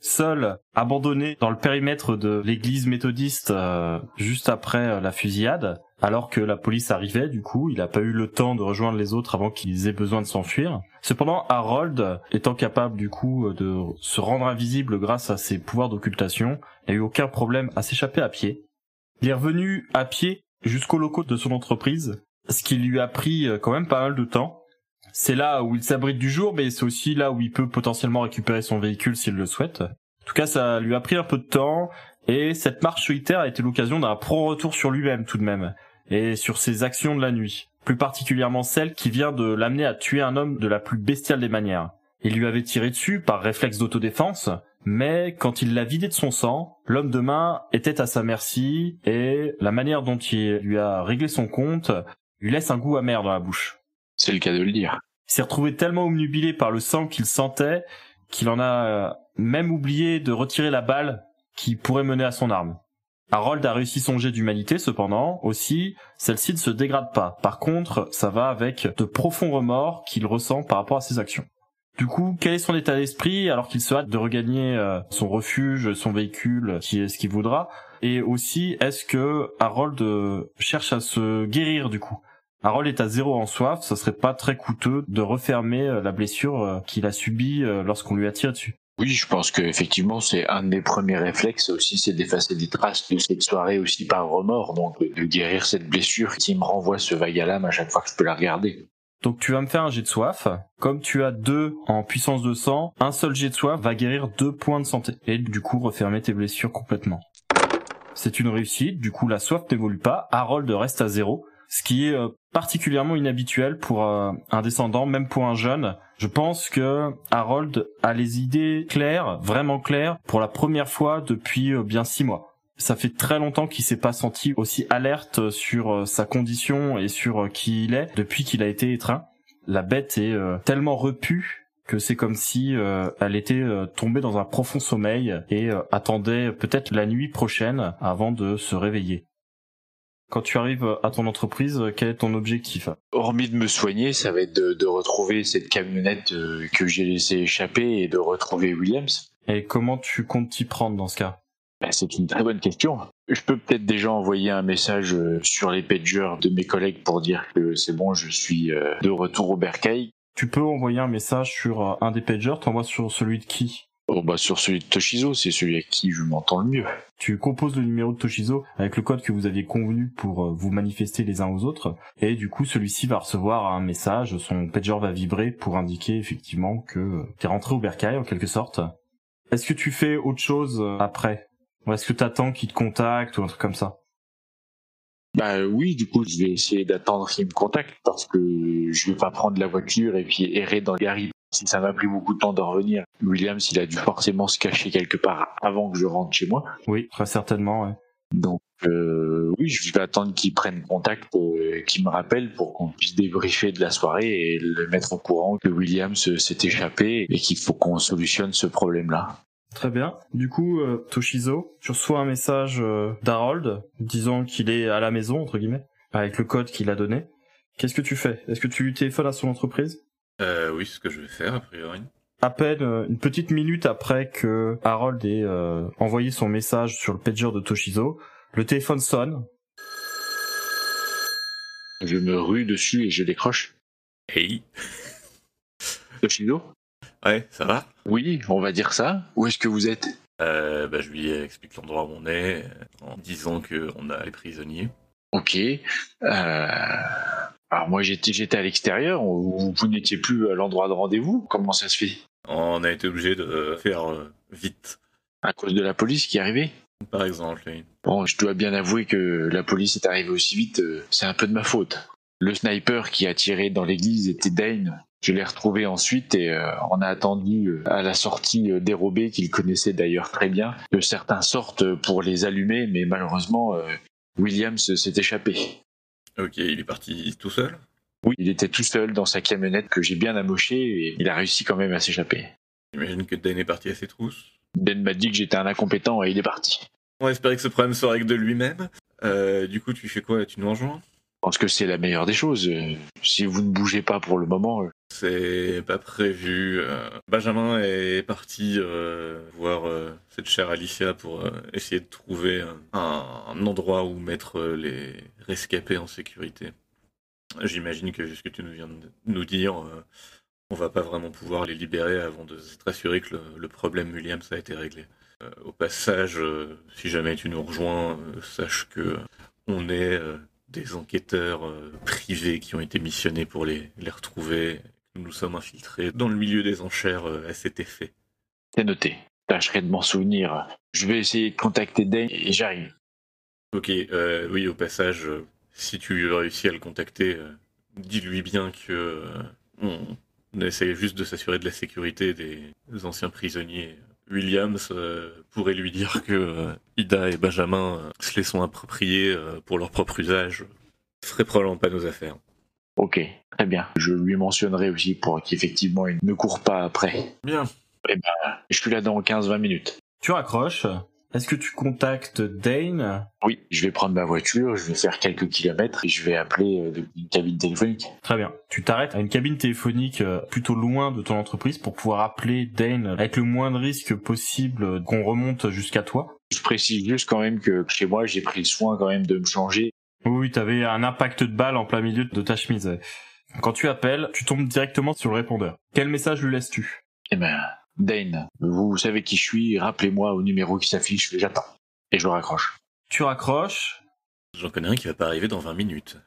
Seul, abandonné dans le périmètre de l'église méthodiste euh, juste après euh, la fusillade, alors que la police arrivait du coup, il n'a pas eu le temps de rejoindre les autres avant qu'ils aient besoin de s'enfuir. Cependant, Harold, étant capable du coup de se rendre invisible grâce à ses pouvoirs d'occultation, n'a eu aucun problème à s'échapper à pied. Il est revenu à pied jusqu'au locaux de son entreprise, ce qui lui a pris euh, quand même pas mal de temps, c'est là où il s'abrite du jour, mais c'est aussi là où il peut potentiellement récupérer son véhicule s'il le souhaite. En tout cas, ça lui a pris un peu de temps, et cette marche solitaire a été l'occasion d'un pro retour sur lui-même tout de même, et sur ses actions de la nuit, plus particulièrement celle qui vient de l'amener à tuer un homme de la plus bestiale des manières. Il lui avait tiré dessus par réflexe d'autodéfense, mais quand il l'a vidé de son sang, l'homme de main était à sa merci, et la manière dont il lui a réglé son compte lui laisse un goût amer dans la bouche. C'est le cas de le dire. Il s'est retrouvé tellement omnubilé par le sang qu'il sentait qu'il en a euh, même oublié de retirer la balle qui pourrait mener à son arme. Harold a réussi son jet d'humanité cependant, aussi, celle-ci ne se dégrade pas. Par contre, ça va avec de profonds remords qu'il ressent par rapport à ses actions. Du coup, quel est son état d'esprit alors qu'il se hâte de regagner euh, son refuge, son véhicule, qui est ce qu'il voudra? Et aussi, est-ce que Harold euh, cherche à se guérir du coup? Harold est à zéro en soif, ça serait pas très coûteux de refermer euh, la blessure euh, qu'il a subie euh, lorsqu'on lui a tiré dessus. Oui, je pense que effectivement c'est un de mes premiers réflexes aussi, c'est d'effacer des traces de cette soirée aussi par remords, donc de guérir cette blessure qui me renvoie ce vague à l'âme à chaque fois que je peux la regarder. Donc tu vas me faire un jet de soif. Comme tu as deux en puissance de sang, un seul jet de soif va guérir deux points de santé et du coup refermer tes blessures complètement. C'est une réussite, du coup la soif n'évolue pas, Harold reste à zéro, ce qui est euh, particulièrement inhabituel pour euh, un descendant, même pour un jeune. Je pense que Harold a les idées claires, vraiment claires, pour la première fois depuis euh, bien six mois. Ça fait très longtemps qu'il s'est pas senti aussi alerte sur sa condition et sur qui il est depuis qu'il a été étreint. La bête est tellement repue que c'est comme si elle était tombée dans un profond sommeil et attendait peut-être la nuit prochaine avant de se réveiller. Quand tu arrives à ton entreprise, quel est ton objectif Hormis de me soigner, ça va être de, retrouver cette camionnette euh, que j'ai laissée échapper et de retrouver Williams. Et comment tu comptes t'y prendre dans ce cas? Ben, C'est une très bonne question. Je peux peut-être déjà envoyer un message euh, sur les pagers de mes collègues pour dire que c'est bon, je suis euh, de retour au bercail. Tu peux envoyer un message sur un des pagers, t'envoies sur celui de qui? Oh bah sur celui de Toshizo, c'est celui à qui je m'entends le mieux. Tu composes le numéro de Toshizo avec le code que vous aviez convenu pour euh, vous manifester les uns aux autres, et du coup celui-ci va recevoir un message, son pager va vibrer pour indiquer effectivement que t'es rentré au bercail en quelque sorte. Est-ce que tu fais autre chose euh, après? Ou est-ce que t'attends qu'il te contacte ou un truc comme ça? Bah oui, du coup, je vais essayer d'attendre qu'il me contacte parce que je vais pas prendre la voiture et puis errer dans Gary si ça m'a pris beaucoup de temps de revenir, Williams, il a dû forcément se cacher quelque part avant que je rentre chez moi. Oui, très certainement. Ouais. Donc euh, oui, je vais attendre qu'il prenne contact, euh, qu'il me rappelle pour qu'on puisse débriefer de la soirée et le mettre au courant que Williams s'est échappé et qu'il faut qu'on solutionne ce problème-là. Très bien. Du coup, euh, Toshizo, tu reçois un message d'Harold disant qu'il est à la maison, entre guillemets, avec le code qu'il a donné. Qu'est-ce que tu fais? Est-ce que tu téléphones à son entreprise? Euh, oui, c'est ce que je vais faire, a priori. À peine euh, une petite minute après que Harold ait euh, envoyé son message sur le pager de Toshizo, le téléphone sonne. Je me rue dessus et je décroche. Hey Toshizo Ouais, ça va? Oui, on va dire ça. Où est-ce que vous êtes? Euh, bah, Je lui explique l'endroit où on est, en disant qu'on a les prisonniers. Ok. Euh... Alors moi j'étais j'étais à l'extérieur, vous, vous n'étiez plus à l'endroit de rendez-vous. Comment ça se fait? On a été obligé de faire euh, vite, À cause de la police qui est arrivée? Par exemple. oui. Bon, je dois bien avouer que la police est arrivée aussi vite, euh, c'est un peu de ma faute. Le sniper qui a tiré dans l'église était Dane. Je l'ai retrouvé ensuite et euh, on a attendu à la sortie dérobée qu'il connaissait d'ailleurs très bien que certains sortent pour les allumer, mais malheureusement Williams s'est échappé. Ok, il est parti tout seul? Oui, il était tout seul dans sa camionnette que j'ai bien amochée et il a réussi quand même à s'échapper. J'imagine que Dan est parti à ses trousses. Dan m'a dit que j'étais un incompétent et il est parti. On espérer que ce problème se règle de lui-même. Euh, du coup, tu fais quoi? Tu nous rejoins? Pense que c'est la meilleure des choses. Euh, Si vous ne bougez pas pour le moment, euh, C'est pas prévu. euh, Benjamin est parti voir cette chère Alicia pour essayer de trouver un, endroit où mettre les rescapés en sécurité. J'imagine que vu ce que tu nous viens de nous dire, on va pas vraiment pouvoir les libérer avant de s'être assuré que le, le problème Williams a été réglé. Au passage, si jamais tu nous rejoins, sache que on est des enquêteurs euh, privés qui ont été missionnés pour les, les retrouver. Nous nous sommes infiltrés dans le milieu des enchères euh, à cet effet. c'est noté. Tâcherai de m'en souvenir. Je vais essayer de contacter Dane et j'arrive. Ok, euh, oui, au passage, si tu réussis à le contacter, dis-lui bien que on, essaie juste de s'assurer de la sécurité des anciens prisonniers. Williams euh, pourrait lui dire que euh, Ida et Benjamin euh, se les sont appropriés euh, pour leur propre usage. Ce ferait probablement pas nos affaires. Ok, très bien. Je lui mentionnerai aussi pour qu'effectivement il ne court pas après. Bien. Je suis là dans 15-20 minutes. Tu raccroches. Est-ce que tu contactes Dane? Oui, je vais prendre ma voiture, je vais faire quelques kilomètres et je vais appeler euh, une cabine téléphonique. Très bien. Tu t'arrêtes à une cabine téléphonique euh, plutôt loin de ton entreprise pour pouvoir appeler Dane avec le moins de risque possible qu'on remonte jusqu'à toi? Je précise juste quand même que chez moi j'ai pris le soin quand même de me changer. Oui, t'avais un impact de balle en plein milieu de ta chemise. Quand tu appelles, tu tombes directement sur le répondeur. Quel message lui laisses-tu? Eh ben, Dane, vous savez qui je suis, rappelez-moi au numéro qui s'affiche, j'attends. Et je raccroche. Tu raccroches, J'en connais un qui va pas arriver dans 20 minutes.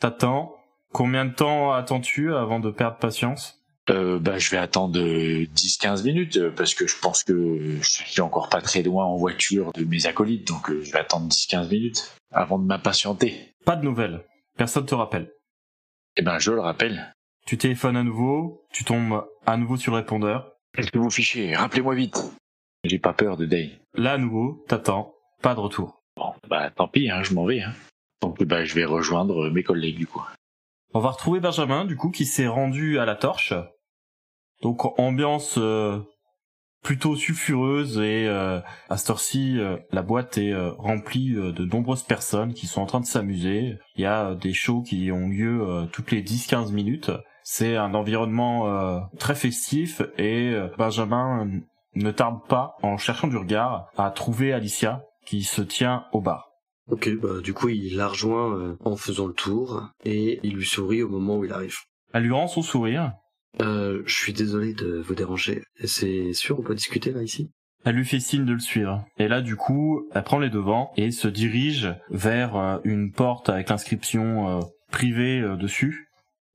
t'attends? Combien de temps attends-tu avant de perdre patience? Euh, bah, je vais attendre euh, 10-15 minutes euh, parce que je pense que je suis encore pas très loin en voiture de mes acolytes, donc euh, je vais attendre 10-15 minutes avant de m'impatienter. Pas de nouvelles. Personne te rappelle. Eh ben, je le rappelle. Tu téléphones à nouveau, tu tombes à nouveau sur le répondeur. Qu'est-ce que vous fichez? Rappelez-moi vite. J'ai pas peur de Dane. Là à nouveau, t'attends. Pas de retour. Bon, bah tant pis, hein, je m'en vais. Hein. Donc bah, je vais rejoindre mes collègues du coup. On va retrouver Benjamin, du coup, qui s'est rendu à la torche. Donc, ambiance euh, plutôt sulfureuse et euh, à cette heure-ci, euh, la boîte est euh, remplie euh, de nombreuses personnes qui sont en train de s'amuser. Il y a euh, des shows qui ont lieu euh, toutes les 10-15 minutes. C'est un environnement euh, très festif et euh, Benjamin ne tarde pas, en cherchant du regard, à trouver Alicia qui se tient au bar. Ok, bah du coup il la rejoint euh, en faisant le tour et il lui sourit au moment où il arrive. Elle lui rend son sourire. Euh, je suis désolé de vous déranger. C'est sûr, on peut discuter là ici? Elle lui fait signe de le suivre. Et là, du coup, elle prend les devants et se dirige vers une porte avec l'inscription euh, privée euh, dessus.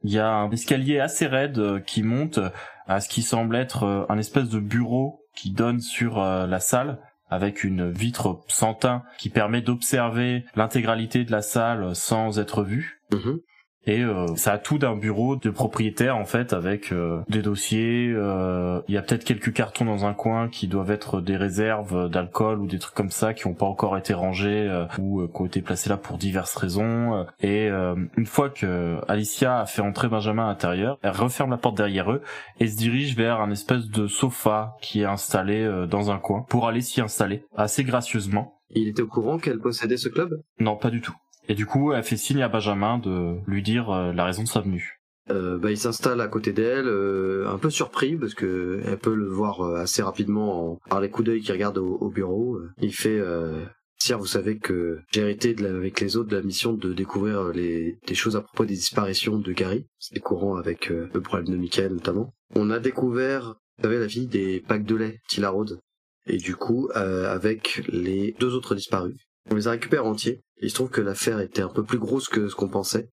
Il y a un escalier assez raide euh, qui monte à ce qui semble être euh, un espèce de bureau qui donne sur euh, la salle avec une vitre sans teint qui permet d'observer l'intégralité de la salle sans être vu. Mhm. Et euh, ça a tout d'un bureau de propriétaire en fait avec euh, des dossiers. euh, Il y a peut-être quelques cartons dans un coin qui doivent être des réserves d'alcool ou des trucs comme ça qui n'ont pas encore été rangés euh, ou euh, qui ont été placés là pour diverses raisons. Et euh, une fois que Alicia a fait entrer Benjamin à l'intérieur, elle referme la porte derrière eux et se dirige vers un espèce de sofa qui est installé dans un coin pour aller s'y installer assez gracieusement. Il était au courant qu'elle possédait ce club? Non, pas du tout. Et du coup, elle fait signe à Benjamin de lui dire euh, la raison de sa venue. euh, bah, il s'installe à côté d'elle, euh, un peu surpris parce que elle peut le voir euh, assez rapidement en- par les coups d'œil qu'il regarde au, au bureau. Il fait euh, Sire, vous savez que j'ai hérité avec les autres de la mission de découvrir les, des choses à propos des disparitions de Gary. C'est courant avec le problème de Michael notamment. On a découvert, vous savez, la fille des packs de lait, Tila Rhodes. Et du coup, avec les deux autres disparus, on les a récupérés entiers. Il se trouve que l'affaire était un peu plus grosse que ce qu'on pensait.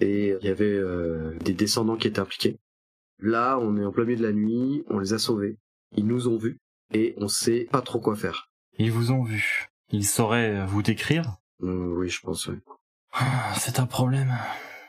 et il y avait euh, des descendants qui étaient impliqués. Là, on est en plein milieu de la nuit, on les a sauvés, ils nous ont vus et on sait pas trop quoi faire. Ils vous ont vu. Ils sauraient vous décrire? Euh, oui, je pense. ouais. Ah, C'est un problème.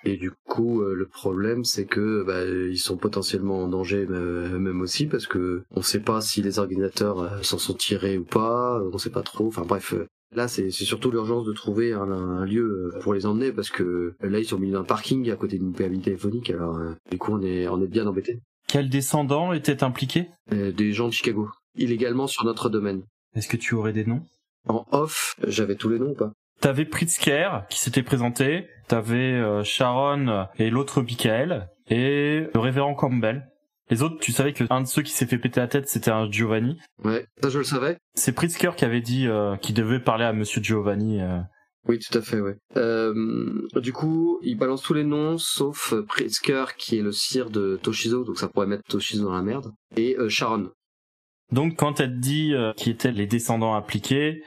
Et du coup, euh, le problème, c'est que bah, ils sont potentiellement en danger euh, même aussi parce que on sait pas si les organisateurs euh, s'en sont tirés ou pas, on sait pas trop. Enfin bref, là c'est surtout l'urgence de trouver un, un lieu euh, pour les emmener parce que euh, là ils sont mis dans un parking à côté d'une pyramide téléphonique. Alors euh, du coup, on est on est bien embêtés. Quels descendants étaient impliqués Euh, des gens de Chicago, illégalement sur notre domaine. Est-ce que tu aurais des noms? En off, j'avais tous les noms ou pas? T'avais Pritzker qui s'était présenté, t'avais euh, Sharon et l'autre Michael, et le révérend Campbell. Les autres, tu savais que un de ceux qui s'est fait péter la tête, c'était un Giovanni. Ouais, ça je le savais. C'est Pritzker qui avait dit euh, qu'il devait parler à Monsieur Giovanni. euh. Oui, tout à fait, ouais. Euh, du coup, il balance tous les noms, sauf Pritzker, qui est le sire de Toshizo, donc ça pourrait mettre Toshizo dans la merde, et euh, Sharon. Donc quand elle te dit euh, qui étaient les descendants impliqués,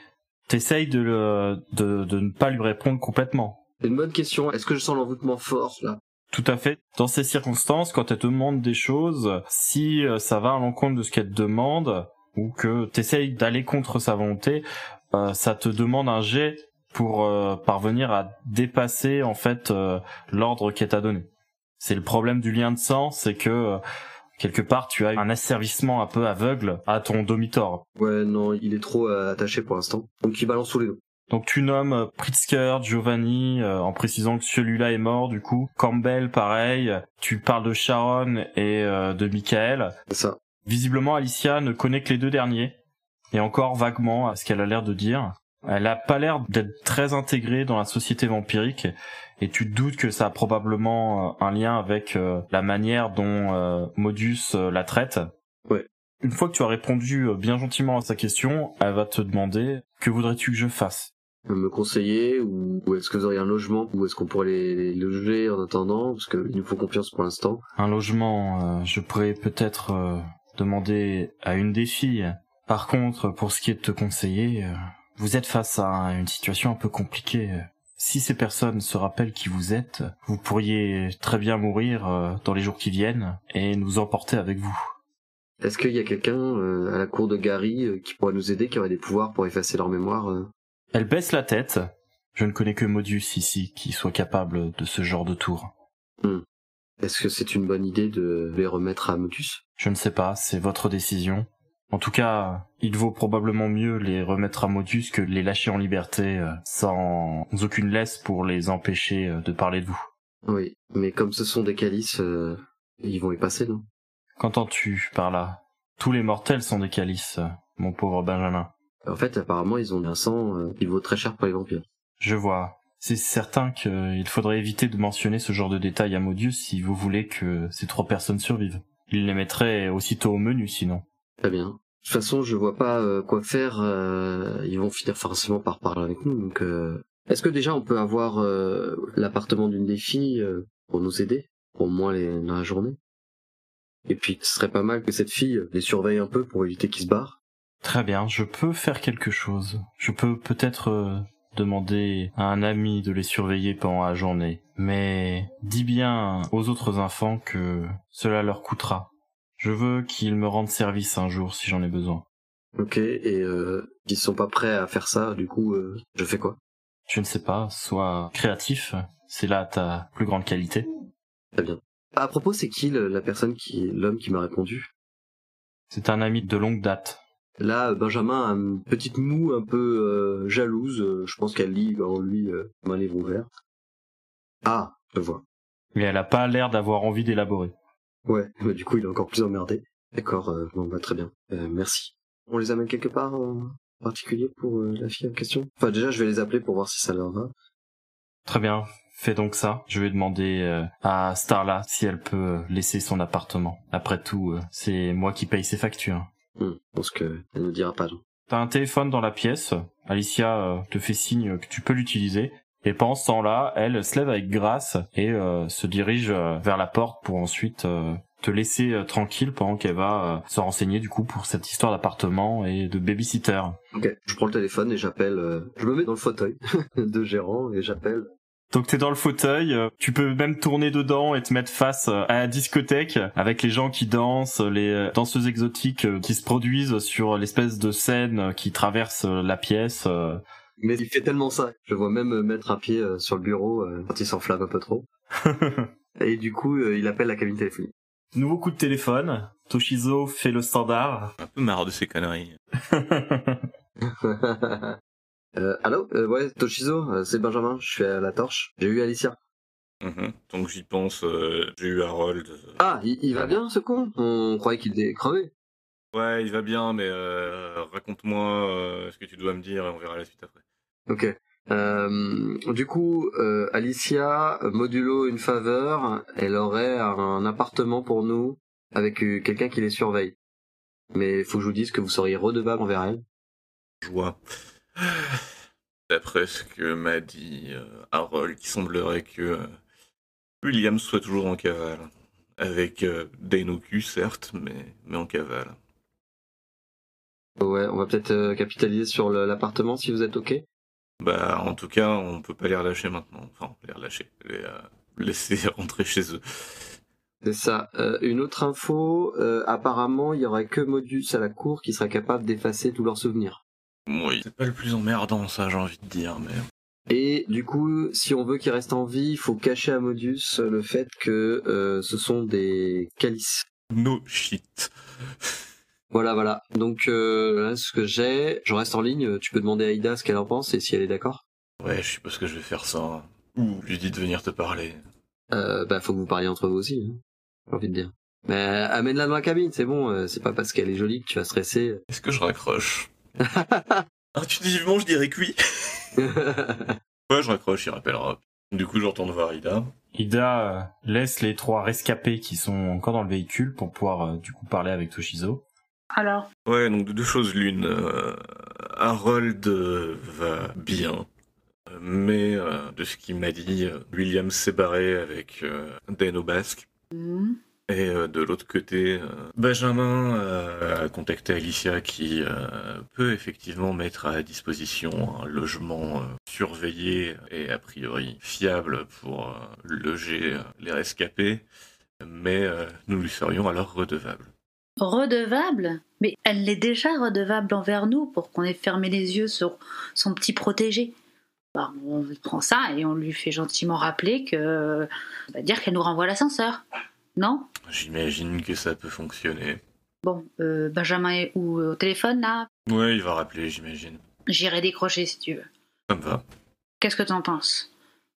t'essayes de, le, de, de ne pas lui répondre complètement. C'est une bonne question. Est-ce que je sens l'envoûtement fort, là? Tout à fait. Dans ces circonstances, quand elle te demande des choses, si euh, ça va à l'encontre de ce qu'elle te demande, ou que t'essayes d'aller contre sa volonté, euh, ça te demande un jet pour euh, parvenir à dépasser en fait euh, l'ordre qu'elle t'a donné. C'est le problème du lien de sang, c'est que quelque part tu as un asservissement un peu aveugle à ton domitor. Ouais, non, il est trop attaché pour l'instant. Donc il balance tous les noms. Donc tu nommes euh, Pritzker, Giovanni, euh, en précisant que celui-là est mort du coup. Campbell, pareil. Tu parles de Sharon et euh, de Michael. C'est ça. Visiblement, Alicia ne connaît que les deux derniers. Et encore vaguement à ce qu'elle a l'air de dire. Elle a pas l'air d'être très intégrée dans la société vampirique. Et tu te doutes que ça a probablement un lien avec euh, la manière dont euh, Modus la traite. Ouais. Une fois que tu as répondu bien gentiment à sa question, elle va te demander que voudrais-tu que je fasse? Me conseiller, ou, ou est-ce que vous auriez un logement, ou est-ce qu'on pourrait les, les loger en attendant, parce qu'il nous faut confiance pour l'instant. Un logement, euh, je pourrais peut-être euh, demander à une des filles. Par contre, pour ce qui est de te conseiller, euh, vous êtes face à une situation un peu compliquée. Si ces personnes se rappellent qui vous êtes, vous pourriez très bien mourir dans les jours qui viennent et nous emporter avec vous. Est-ce qu'il y a quelqu'un à la cour de Gary qui pourrait nous aider, qui aurait des pouvoirs pour effacer leur mémoire Elle baisse la tête. Je ne connais que Modus ici qui soit capable de ce genre de tour. Est-ce que c'est une bonne idée de les remettre à Motus Je ne sais pas, c'est votre décision. En tout cas, il vaut probablement mieux les remettre à Modus que de les lâcher en liberté euh, sans aucune laisse pour les empêcher euh, de parler de vous. Oui, mais comme ce sont des calices, euh, ils vont y passer, non? Qu'entends-tu par là? Tous les mortels sont des calices, mon pauvre Benjamin. En fait, apparemment, ils ont un sang euh, qui vaut très cher pour les vampires. Je vois. C'est certain qu'il faudrait éviter de mentionner ce genre de détails à Modius si vous voulez que ces trois personnes survivent. Il les mettrait aussitôt au menu sinon. Très bien. De toute façon, je vois pas euh, quoi faire. euh, ils vont finir forcément par parler avec nous. Donc, euh, est-ce que déjà on peut avoir euh, l'appartement d'une des filles euh, pour nous aider, au moins les, dans la journée? Et puis, ce serait pas mal que cette fille les surveille un peu pour éviter qu'ils se barrent. Très bien, je peux faire quelque chose. Je peux peut-être euh, demander à un ami de les surveiller pendant la journée. Mais dis bien aux autres enfants que cela leur coûtera. Je veux qu'ils me rendent service un jour si j'en ai besoin. Ok. Et euh, ils sont pas prêts à faire ça. Du coup, euh, je fais quoi? Je ne sais pas, sois créatif, c'est là ta plus grande qualité. Très bien. À propos, c'est qui le- la personne qui, l'homme qui m'a répondu? C'est un ami de longue date. Là, Benjamin a une petite moue un peu euh, jalouse. euh, je pense qu'elle lit en lui euh, un livre ouvert. Ah, je vois. Mais elle a pas l'air d'avoir envie d'élaborer. Ouais, bah, du coup, il est encore plus emmerdé. D'accord, euh, bon, bah, très bien. Euh, merci. On les amène quelque part en particulier pour la fille en question? Enfin, déjà, je vais les appeler pour voir si ça leur va. Très bien, fais donc ça. Je vais demander à Starla si elle peut laisser son appartement. Après tout, c'est moi qui paye ses factures. Hmm, je pense qu'elle ne dira pas non. T'as un téléphone dans la pièce. Alicia euh, te fait signe que tu peux l'utiliser. Et pendant ce temps-là, elle se lève avec grâce et euh, se dirige euh, vers la porte pour ensuite euh, te laisser tranquille pendant qu'elle va se renseigner du coup pour cette histoire d'appartement et de babysitter. Ok, je prends le téléphone et j'appelle... je me mets dans le fauteuil de gérant et j'appelle... Donc t'es dans le fauteuil, euh, tu peux même tourner dedans et te mettre face euh, à la discothèque avec les gens qui dansent, les euh, danseuses exotiques qui se produisent sur l'espèce de scène qui traverse la pièce. Mais il fait tellement ça. Je vois même mettre un pied sur le bureau quand il s'enflamme un peu trop. et du coup, il appelle la cabine téléphonique. Nouveau coup de téléphone. Toshizo fait le standard. Un peu marre de ces conneries. Euh, allô euh, Ouais, Toshizo, euh, c'est Benjamin, je suis à la torche. J'ai eu Alicia. Mhm. Donc j'y pense, euh, j'ai eu Harold. Ah, il, va bien ce con? On croyait qu'il était crevé. Ouais, il va bien, mais raconte-moi ce que tu dois me dire et on verra la suite après. Ok. du coup, Alicia, modulo une faveur, elle aurait un appartement pour nous avec quelqu'un qui les surveille. Mais il faut que je vous dise que vous seriez redevable envers elle. Je vois. D'après ce que m'a dit euh, Harold, il semblerait que euh, William soit toujours en cavale. Avec euh, Dainoku, certes, mais, mais en cavale. Ouais, on va peut-être capitaliser sur l'appartement si vous êtes ok? Bah, en tout cas, on peut pas les relâcher maintenant. Enfin, les relâcher. Les laisser rentrer chez eux. C'est ça. une autre info, apparemment, il y aurait que Modus à la cour qui serait capable d'effacer tous leurs souvenirs. Oui, c'est pas le plus emmerdant ça, j'ai envie de dire, mais... Et du coup, si on veut qu'il reste en vie, il faut cacher à Modus le fait que euh, ce sont des calices. No shit. Voilà, voilà. Donc euh, là, ce que j'ai, je reste en ligne. Tu peux demander à Aïda ce qu'elle en pense et si elle est d'accord. Ouais, je suppose que je vais faire ça. Ou lui dis de venir te parler. Euh, bah, faut que vous parliez entre vous aussi. Hein, j'ai envie de dire. Mais amène-la dans la cabine, c'est bon. Euh, c'est pas parce qu'elle est jolie que tu vas stresser. Est-ce que je raccroche? Intuitivement, je dirais que oui. ouais, je raccroche, il rappellera. Du coup, je retourne voir Ida. Ida euh, laisse les trois rescapés qui sont encore dans le véhicule pour pouvoir euh, du coup parler avec Toshizo. Alors Ouais, donc de deux choses l'une. Euh, Harold va bien. Mais de ce qu'il m'a dit, William s'est barré avec Dano Basque. Hmm. Et euh, de l'autre côté, euh, Benjamin euh, a contacté Alicia qui peut effectivement mettre à disposition un logement surveillé et a priori fiable pour loger les rescapés, mais nous lui serions alors redevables. Redevable Mais elle l'est déjà redevable envers nous pour qu'on ait fermé les yeux sur son petit protégé. Bah, on prend ça et on lui fait gentiment rappeler va dire qu'elle nous renvoie l'ascenseur. Non? J'imagine que ça peut fonctionner. Bon, euh, Benjamin est où? Euh, Au téléphone, là? Ouais, il va rappeler, j'imagine. J'irai décrocher si tu veux. Ça me va. Qu'est-ce que t'en penses?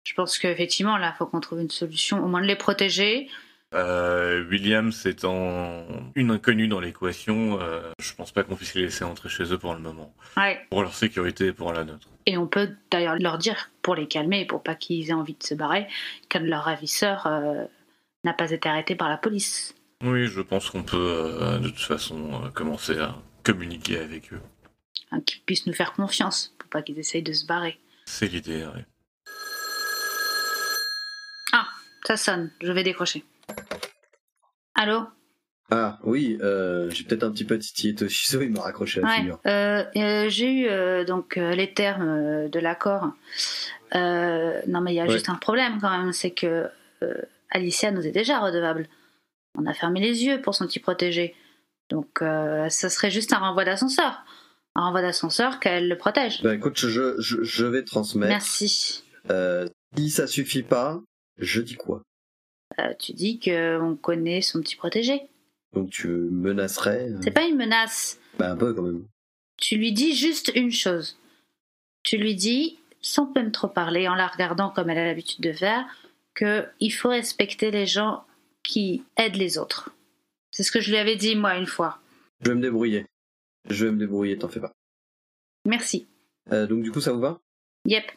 Je pense qu'effectivement, là, faut qu'on trouve une solution, au moins de les protéger. Euh, William, étant une inconnue dans l'équation, euh, je pense pas qu'on puisse les laisser entrer chez eux pour le moment. Ouais. Pour leur sécurité et pour la nôtre. Et on peut d'ailleurs leur dire, pour les calmer, pour pas qu'ils aient envie de se barrer, qu'un de leurs ravisseurs n'a pas été arrêté par la police. Oui, je pense qu'on peut euh, de toute façon euh, commencer à communiquer avec eux. Hein, qu'ils puissent nous faire confiance pour pas qu'ils essayent de se barrer. C'est l'idée, oui. Ah, ça sonne, je vais décrocher. Allô? Ah oui, euh, j'ai peut-être un petit peu titillé Toshizo, il m'a raccroché la figure. j'ai eu donc les termes de l'accord. non mais il y a juste un problème quand même, c'est que Alicia nous est déjà redevable. On a fermé les yeux pour son petit protégé. Donc, euh, ça serait juste un renvoi d'ascenseur. Un renvoi d'ascenseur qu'elle le protège. Ben écoute, je, je, vais transmettre. Merci. Euh, si ça suffit pas, je dis quoi? Euh, Tu dis qu'on connaît son petit protégé. Donc tu menacerais C'est pas une menace. Ben un peu quand même. Tu lui dis juste une chose. Tu lui dis, sans même trop parler, en la regardant comme elle a l'habitude de faire, qu'il faut respecter les gens qui aident les autres. C'est ce que je lui avais dit moi une fois. Je vais me débrouiller. Je vais me débrouiller, t'en fais pas. Merci. Euh, donc du coup, ça vous va? Yep.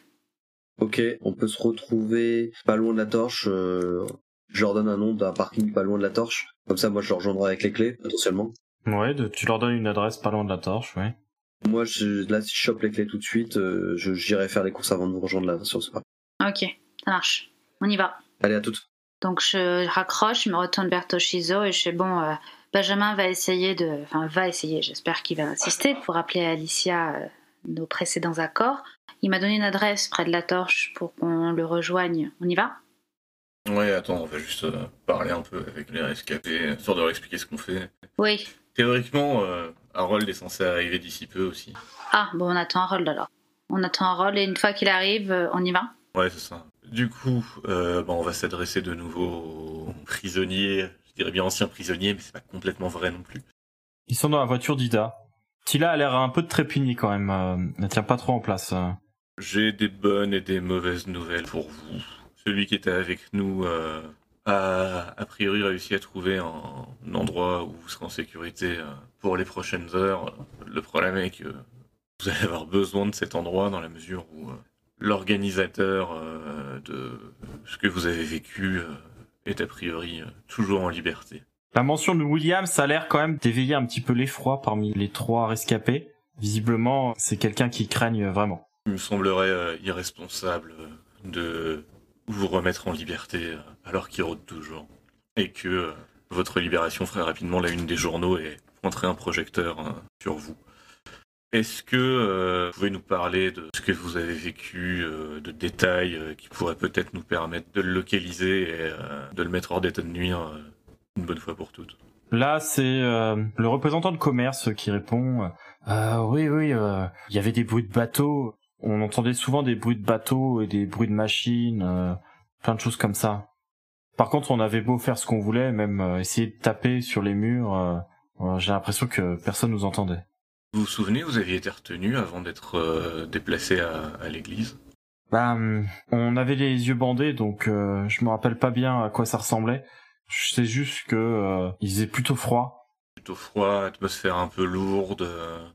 Ok, on peut se retrouver pas loin de la torche. Euh, je leur donne un nom d'un parking pas loin de la torche. Comme ça, moi, je leur rejoindrai avec les clés, potentiellement. Ouais, tu leur donnes une adresse pas loin de la torche, ouais. Moi, je, là, si je chope les clés tout de suite, euh, j'irai faire les courses avant de vous rejoindre là sur ce parc. Ok, ça marche. On y va. Allez, à toutes. Donc je raccroche, je me retourne vers Toshizo et je fais bon, euh, Benjamin va essayer de. Enfin, va essayer, j'espère qu'il va insister pour appeler Alicia euh, nos précédents accords. Il m'a donné une adresse près de la torche pour qu'on le rejoigne. On y va? Ouais, attends, on va juste euh, parler un peu avec les rescapés, histoire de leur expliquer ce qu'on fait. Oui. Théoriquement, euh, Harold est censé arriver d'ici peu aussi. Ah, bon, on attend Harold alors. On attend Harold et une fois qu'il arrive, euh, on y va? Ouais, c'est ça. Du coup, euh, bon, on va s'adresser de nouveau aux prisonniers. Je dirais bien anciens prisonniers, mais c'est pas complètement vrai non plus. Ils sont dans la voiture d'Ida. Tila a l'air un peu de quand même. euh, elle ne tient pas trop en place. euh. J'ai des bonnes et des mauvaises nouvelles pour vous. Celui qui était avec nous euh, a a priori réussi à trouver un endroit où vous serez en sécurité pour les prochaines heures. Le problème est que vous allez avoir besoin de cet endroit dans la mesure où l'organisateur euh, de ce que vous avez vécu euh, est a priori euh, toujours en liberté. La mention de William, ça a l'air quand même d'éveiller un petit peu l'effroi parmi les trois rescapés. Visiblement, c'est quelqu'un qui craigne vraiment. Il me semblerait irresponsable de vous remettre en liberté alors qu'il rôde toujours. Et que votre libération ferait rapidement la une des journaux et pointerait un projecteur sur vous. Est-ce que euh, vous pouvez nous parler de ce que vous avez vécu, euh, de détails euh, qui pourraient peut-être nous permettre de le localiser et de le mettre hors d'état de nuire une bonne fois pour toutes? Là, c'est le représentant de commerce qui répond Oui, oui, il y avait des bruits de bateaux. On entendait souvent des bruits de bateaux et des bruits de machines, plein de choses comme ça. Par contre, on avait beau faire ce qu'on voulait, même essayer de taper sur les murs, j'ai l'impression que personne nous entendait. Vous vous souvenez, vous aviez été retenu avant d'être euh, déplacé à, à l'église? Bah, hum, on avait les yeux bandés, donc euh, je me rappelle pas bien à quoi ça ressemblait. Je sais juste que euh, il faisait plutôt froid. plutôt froid, atmosphère un peu lourde. euh.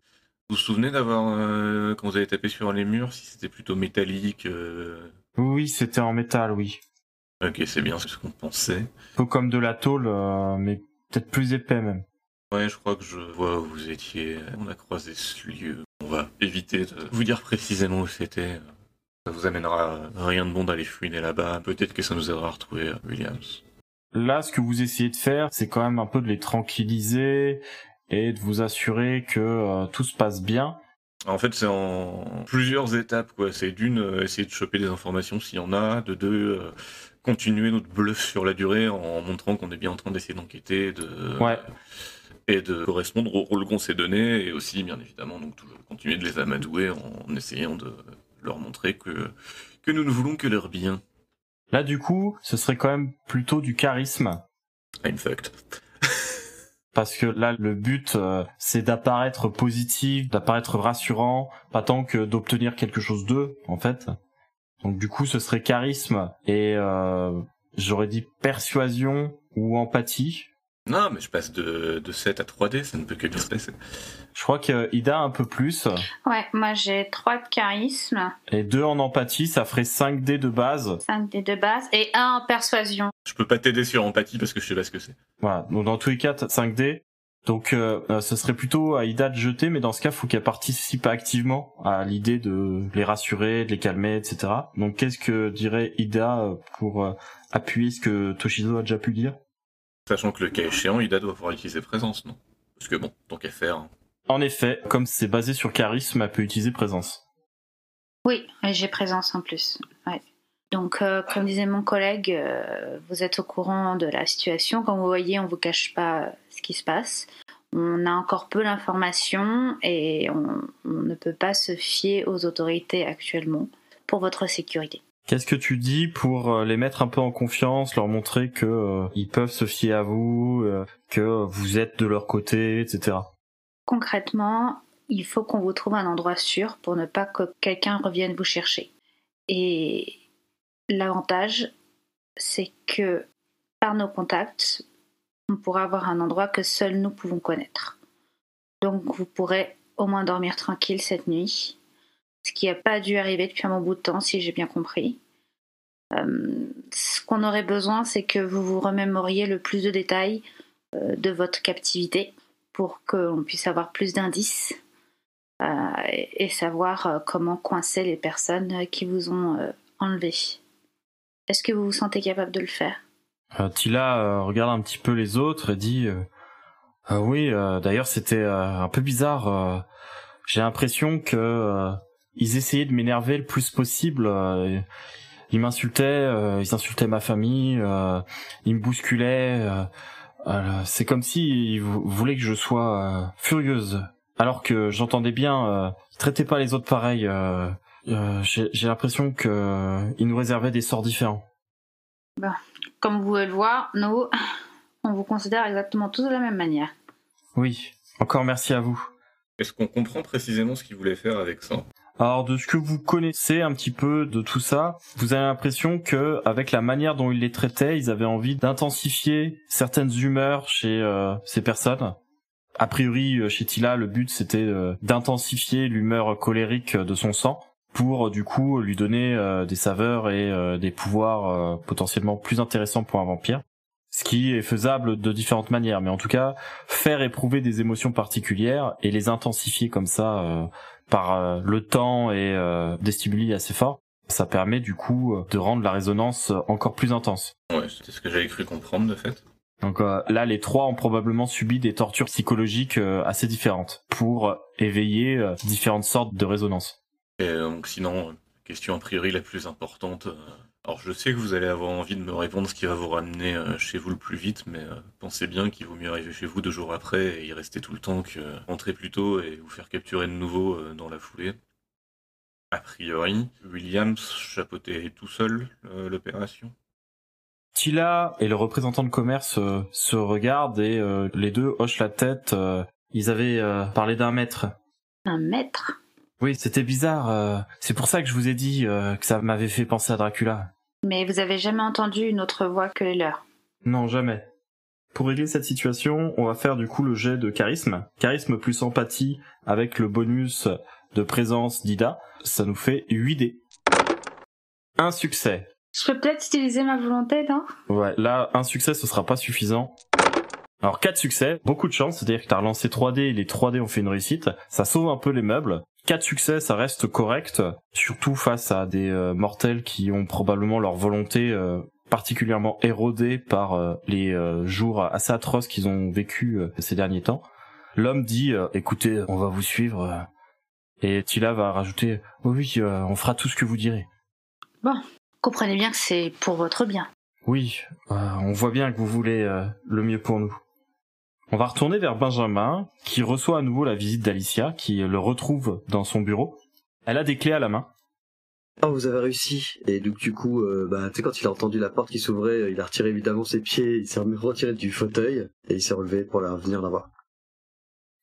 Vous vous souvenez d'avoir, quand vous avez tapé sur les murs, si c'était plutôt métallique Oui, c'était en métal, oui. Ok, c'est bien ce qu'on pensait. Un peu comme de la tôle, mais peut-être plus épais même. Ouais, je crois que je vois où vous étiez. On a croisé ce lieu. On va éviter de vous dire précisément où c'était. Ça vous amènera rien de bon d'aller fouiner là-bas. Peut-être que ça nous aidera à retrouver euh, Williams. Là, ce que vous essayez de faire, c'est quand même un peu de les tranquilliser et de vous assurer que euh, tout se passe bien. En fait, c'est en plusieurs étapes, quoi. C'est d'une, euh, essayer de choper des informations s'il y en a. De deux, euh, continuer notre bluff sur la durée en montrant qu'on est bien en train d'essayer d'enquêter, de Ouais. Et de correspondre au rôle qu'on s'est donné, et aussi, bien évidemment, donc toujours continuer de les amadouer en essayant de leur montrer que que nous ne voulons que leur bien. Là, du coup, ce serait quand même plutôt du charisme. I'm fucked. Parce que là, le but, euh, c'est d'apparaître positif, d'apparaître rassurant, pas tant que d'obtenir quelque chose d'eux, en fait. Donc du coup, ce serait charisme et euh, j'aurais dit persuasion ou empathie. Non, mais je passe de, de 7 à 3D, ça ne peut que bien se passer. Je crois que Ida a un peu plus. Ouais, moi j'ai 3 de charisme, Et 2 en empathie, ça ferait 5 dés de base. 5 des deux bases et 1 en persuasion. Je peux pas t'aider sur empathie parce que je sais pas ce que c'est. Voilà. Donc dans tous les cas, t'as 5 dés. Donc euh, euh, ce serait plutôt à Ida de jeter, mais dans ce cas, faut qu'elle participe activement à l'idée de les rassurer, de les calmer, etc. Donc qu'est-ce que dirait Ida euh, pour euh, appuyer ce que Toshizo a déjà pu dire? Sachant que le cas échéant, Ida doit pouvoir utiliser présence, non? Parce que bon, tant qu'à faire. hein. En effet, comme c'est basé sur charisme, elle peut utiliser présence. Oui, et j'ai présence en plus. Ouais. Donc, euh, comme disait mon collègue, euh, vous êtes au courant de la situation. Comme vous voyez, on ne vous cache pas ce qui se passe. On a encore peu d'informations et on, on ne peut pas se fier aux autorités actuellement pour votre sécurité. Qu'est-ce que tu dis pour euh, les mettre un peu en confiance, leur montrer que euh, ils peuvent se fier à vous, euh, que vous êtes de leur côté, etc. Concrètement, il faut qu'on vous trouve un endroit sûr pour ne pas que quelqu'un revienne vous chercher. Et l'avantage, c'est que par nos contacts, on pourra avoir un endroit que seuls nous pouvons connaître. Donc vous pourrez au moins dormir tranquille cette nuit, ce qui n'a pas dû arriver depuis un bon bout de temps, si j'ai bien compris. Euh, ce qu'on aurait besoin, c'est que vous vous remémoriez le plus de détails euh, de votre captivité pour qu'on puisse avoir plus d'indices euh, et, et savoir comment coincer les personnes qui vous ont enlevé. Est-ce que vous vous sentez capable de le faire? Tila regarde un petit peu les autres et dit oui, d'ailleurs c'était un peu bizarre. J'ai l'impression que ils essayaient de m'énerver le plus possible. ils m'insultaient, ils insultaient ma famille, ils me bousculaient. c'est comme si ils voulaient que je sois furieuse, alors que j'entendais bien. traitez pas les autres pareil. J'ai l'impression que ils nous réservaient des sorts différents. Bah, comme vous pouvez le voir, nous, on vous considère exactement tous de la même manière. Oui, encore merci à vous. Est-ce qu'on comprend précisément ce qu'ils voulaient faire avec ça? Alors de ce que vous connaissez un petit peu de tout ça, vous avez l'impression que avec la manière dont ils les traitaient, ils avaient envie d'intensifier certaines humeurs chez euh, ces personnes. A priori, euh, chez Tila, le but c'était euh, d'intensifier l'humeur colérique de son sang pour du coup lui donner des saveurs et des pouvoirs potentiellement plus intéressants pour un vampire ce qui est faisable de différentes manières, mais en tout cas, faire éprouver des émotions particulières et les intensifier comme ça par euh, le temps et euh, des stimuli assez forts, ça permet du coup de rendre la résonance encore plus intense. Ouais, c'était ce que j'avais cru comprendre de fait. Donc là, les trois ont probablement subi des tortures psychologiques assez différentes pour éveiller différentes sortes de résonances. Et donc sinon, question a priori la plus importante, alors je sais que vous allez avoir envie de me répondre ce qui va vous ramener euh, chez vous le plus vite, mais euh, pensez bien qu'il vaut mieux arriver chez vous deux jours après et y rester tout le temps que rentrer plus tôt et vous faire capturer de nouveau euh, dans la foulée. A priori, Williams chapeautait tout seul l'opération. Tila et le représentant de commerce se regardent et les deux hochent la tête. ils avaient parlé d'un maître. Un maître? Oui, c'était bizarre. Euh, c'est pour ça que je vous ai dit euh, que ça m'avait fait penser à Dracula. Mais vous avez jamais entendu une autre voix que les leurs? Non, jamais. Pour régler cette situation, on va faire du coup le jet de charisme. Charisme plus empathie avec le bonus de présence d'Ida. Ça nous fait 8 dés. Un succès. Je peux peut-être utiliser ma volonté, non? Ouais, là, un succès, ce sera pas suffisant. Alors 4 succès, beaucoup de chance, c'est-à-dire que t'as relancé 3D et les 3D ont fait une réussite. Ça sauve un peu les meubles. 4 succès, ça reste correct, surtout face à des euh, mortels qui ont probablement leur volonté euh, particulièrement érodée par euh, les jours assez atroces qu'ils ont vécu ces derniers temps. L'homme dit écoutez, on va vous suivre et Tila va rajouter oui, on fera tout ce que vous direz. Bon, comprenez bien que c'est pour votre bien. Oui, on voit bien que vous voulez le mieux pour nous. On va retourner vers Benjamin, qui reçoit à nouveau la visite d'Alicia, qui le retrouve dans son bureau. Elle a des clés à la main. Oh, vous avez réussi. Et donc, du coup, euh, bah, tu sais, quand il a entendu la porte qui s'ouvrait, il a retiré évidemment ses pieds, il s'est retiré du fauteuil, et il s'est relevé pour la, venir la voir.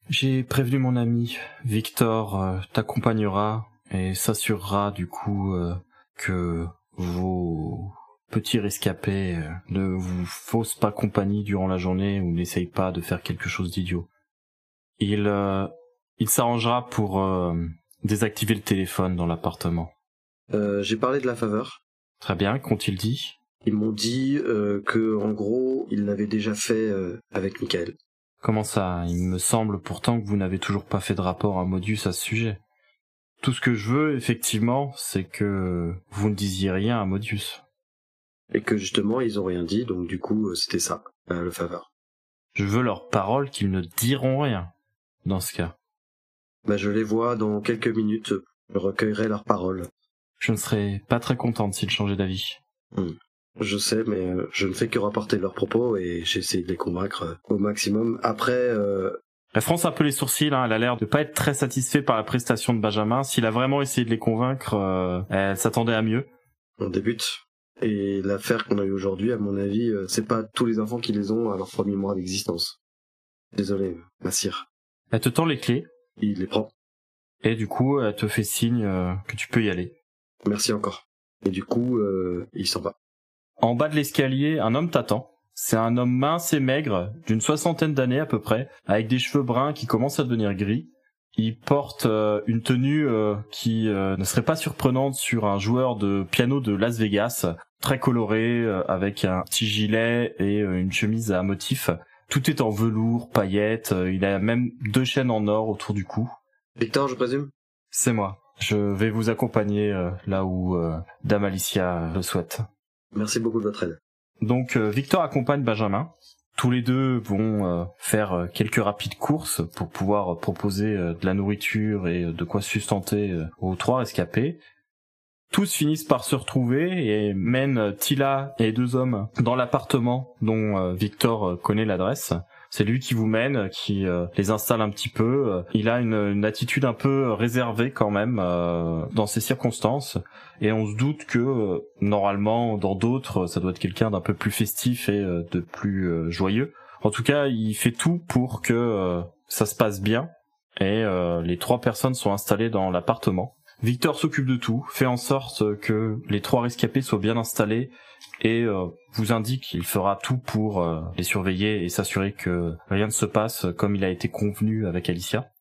J'ai prévenu mon ami. Victor euh, t'accompagnera et s'assurera, du coup, euh, que vos petit rescapé, euh, ne vous fausse pas compagnie durant la journée ou n'essaye pas de faire quelque chose d'idiot. Il, euh, il s'arrangera pour euh, désactiver le téléphone dans l'appartement. J'ai parlé de la faveur. Très bien, qu'ont-ils dit? Ils m'ont dit que, en gros, ils l'avaient déjà fait avec Michael. Comment ça? Il me semble pourtant que vous n'avez toujours pas fait de rapport à Modius à ce sujet. Tout ce que je veux, effectivement, c'est que vous ne disiez rien à Modius et que justement ils ont rien dit, donc du coup euh, c'était ça, euh, le faveur. Je veux leur parole qu'ils ne diront rien, dans ce cas. Bah je les vois dans quelques minutes, je recueillerai leurs paroles. Je ne serais pas très contente s'ils changeaient d'avis. Hmm. Je sais, mais euh, je ne fais que rapporter leurs propos et j'essaie de les convaincre au maximum. Après, euh... Elle fronce un peu les sourcils, hein. elle a l'air de pas être très satisfaite par la prestation de Benjamin. S'il a vraiment essayé de les convaincre, elle s'attendait à mieux. On débute. Et l'affaire qu'on a eue aujourd'hui, à mon avis, euh, c'est pas tous les enfants qui les ont à leur premier mois d'existence. Désolé, Massir. Elle te tend les clés. Il les prend. Et du coup, elle te fait signe euh, que tu peux y aller. Merci encore. Et du coup, euh, il s'en va. En bas de l'escalier, un homme t'attend. C'est un homme mince et maigre, d'une soixantaine d'années à peu près, avec des cheveux bruns qui commencent à devenir gris, il porte euh, une tenue euh, qui euh, ne serait pas surprenante sur un joueur de piano de Las Vegas, très coloré, avec un petit gilet et une chemise à motif. Tout est en velours, paillettes, il a même deux chaînes en or autour du cou. Victor, je présume? C'est moi. Je vais vous accompagner là où Dame Alicia le souhaite. Merci beaucoup de votre aide. Donc Victor accompagne Benjamin Tous les deux vont faire quelques rapides courses pour pouvoir proposer de la nourriture et de quoi sustenter aux trois rescapés. Tous finissent par se retrouver et mènent Tila et deux hommes dans l'appartement dont Victor connaît l'adresse. C'est lui qui vous mène, qui euh, les installe un petit peu. Il a une, attitude un peu réservée quand même euh, dans ces circonstances. Et on se doute que euh, normalement, dans d'autres, ça doit être quelqu'un d'un peu plus festif et de plus joyeux. En tout cas, il fait tout pour que ça se passe bien. Et les trois personnes sont installées dans l'appartement. Victor s'occupe de tout, fait en sorte que les trois rescapés soient bien installés et euh, vous indique qu'il fera tout pour euh, les surveiller et s'assurer que rien ne se passe comme il a été convenu avec Alicia.